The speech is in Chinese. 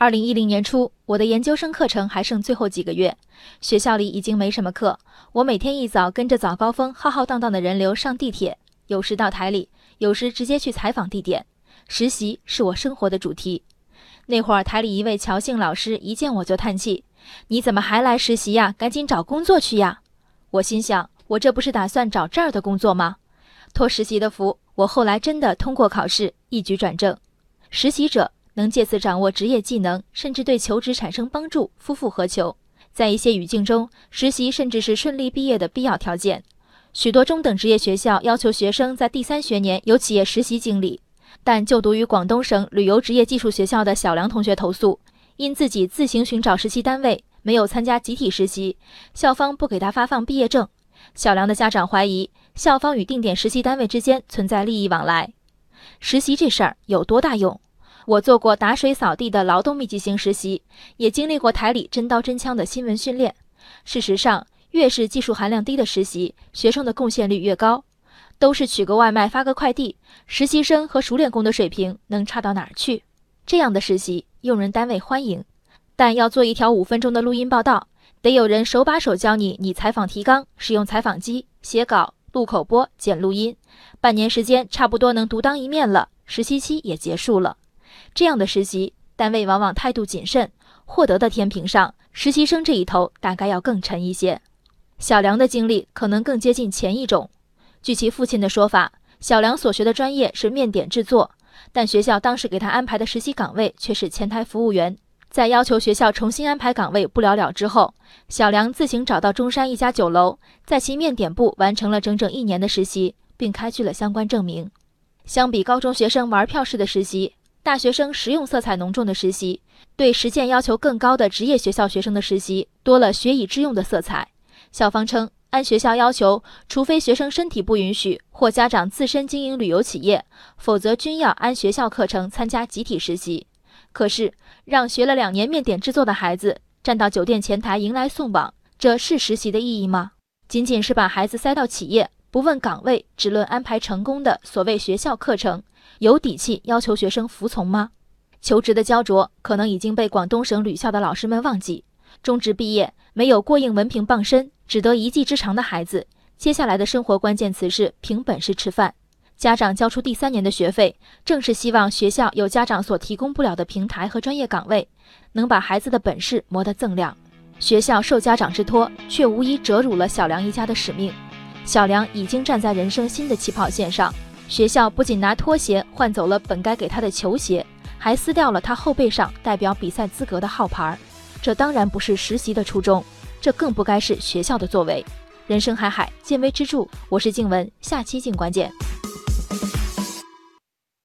二零一零年初，我的研究生课程还剩最后几个月，学校里已经没什么课。我每天一早跟着早高峰浩浩荡荡的人流上地铁，有时到台里，有时直接去采访地点。实习是我生活的主题。那会儿台里一位乔姓老师一见我就叹气：“你怎么还来实习呀？赶紧找工作去呀！”我心想，我这不是打算找这儿的工作吗？托实习的福，我后来真的通过考试，一举转正。实习者。能借此掌握职业技能，甚至对求职产生帮助，夫复何求？在一些语境中，实习甚至是顺利毕业的必要条件。许多中等职业学校要求学生在第三学年有企业实习经历，但就读于广东省旅游职业技术学校的小梁同学投诉，因自己自行寻找实习单位，没有参加集体实习，校方不给他发放毕业证。小梁的家长怀疑校方与定点实习单位之间存在利益往来。实习这事儿有多大用？我做过打水扫地的劳动密集型实习，也经历过台里真刀真枪的新闻训练。事实上，越是技术含量低的实习，学生的贡献率越高。都是取个外卖、发个快递，实习生和熟练工的水平能差到哪儿去？这样的实习，用人单位欢迎，但要做一条五分钟的录音报道，得有人手把手教你拟采访提纲、使用采访机、写稿、录口播、剪录音。半年时间，差不多能独当一面了，实习期也结束了。这样的实习单位往往态度谨慎，获得的天平上，实习生这一头大概要更沉一些。小梁的经历可能更接近前一种。据其父亲的说法，小梁所学的专业是面点制作，但学校当时给他安排的实习岗位却是前台服务员。在要求学校重新安排岗位不了了之后，小梁自行找到中山一家酒楼，在其面点部完成了整整一年的实习，并开具了相关证明。相比高中学生玩票式的实习，大学生实用色彩浓重的实习，对实践要求更高的职业学校学生的实习多了学以致用的色彩。校方称，按学校要求，除非学生身体不允许或家长自身经营旅游企业，否则均要按学校课程参加集体实习。可是，让学了两年面点制作的孩子站到酒店前台迎来送往，这是实习的意义吗？仅仅是把孩子塞到企业，不问岗位，只论安排成功的所谓学校课程？有底气要求学生服从吗？求职的焦灼可能已经被广东省旅校的老师们忘记。中职毕业没有过硬文凭傍身，只得一技之长的孩子，接下来的生活关键词是凭本事吃饭。家长交出第三年的学费，正是希望学校有家长所提供不了的平台和专业岗位，能把孩子的本事磨得锃亮。学校受家长之托，却无疑折辱了小梁一家的使命。小梁已经站在人生新的起跑线上。学校不仅拿拖鞋换走了本该给他的球鞋，还撕掉了他后背上代表比赛资格的号牌。这当然不是实习的初衷，这更不该是学校的作为。人生海海，见微知著。我是静文，下期静观见。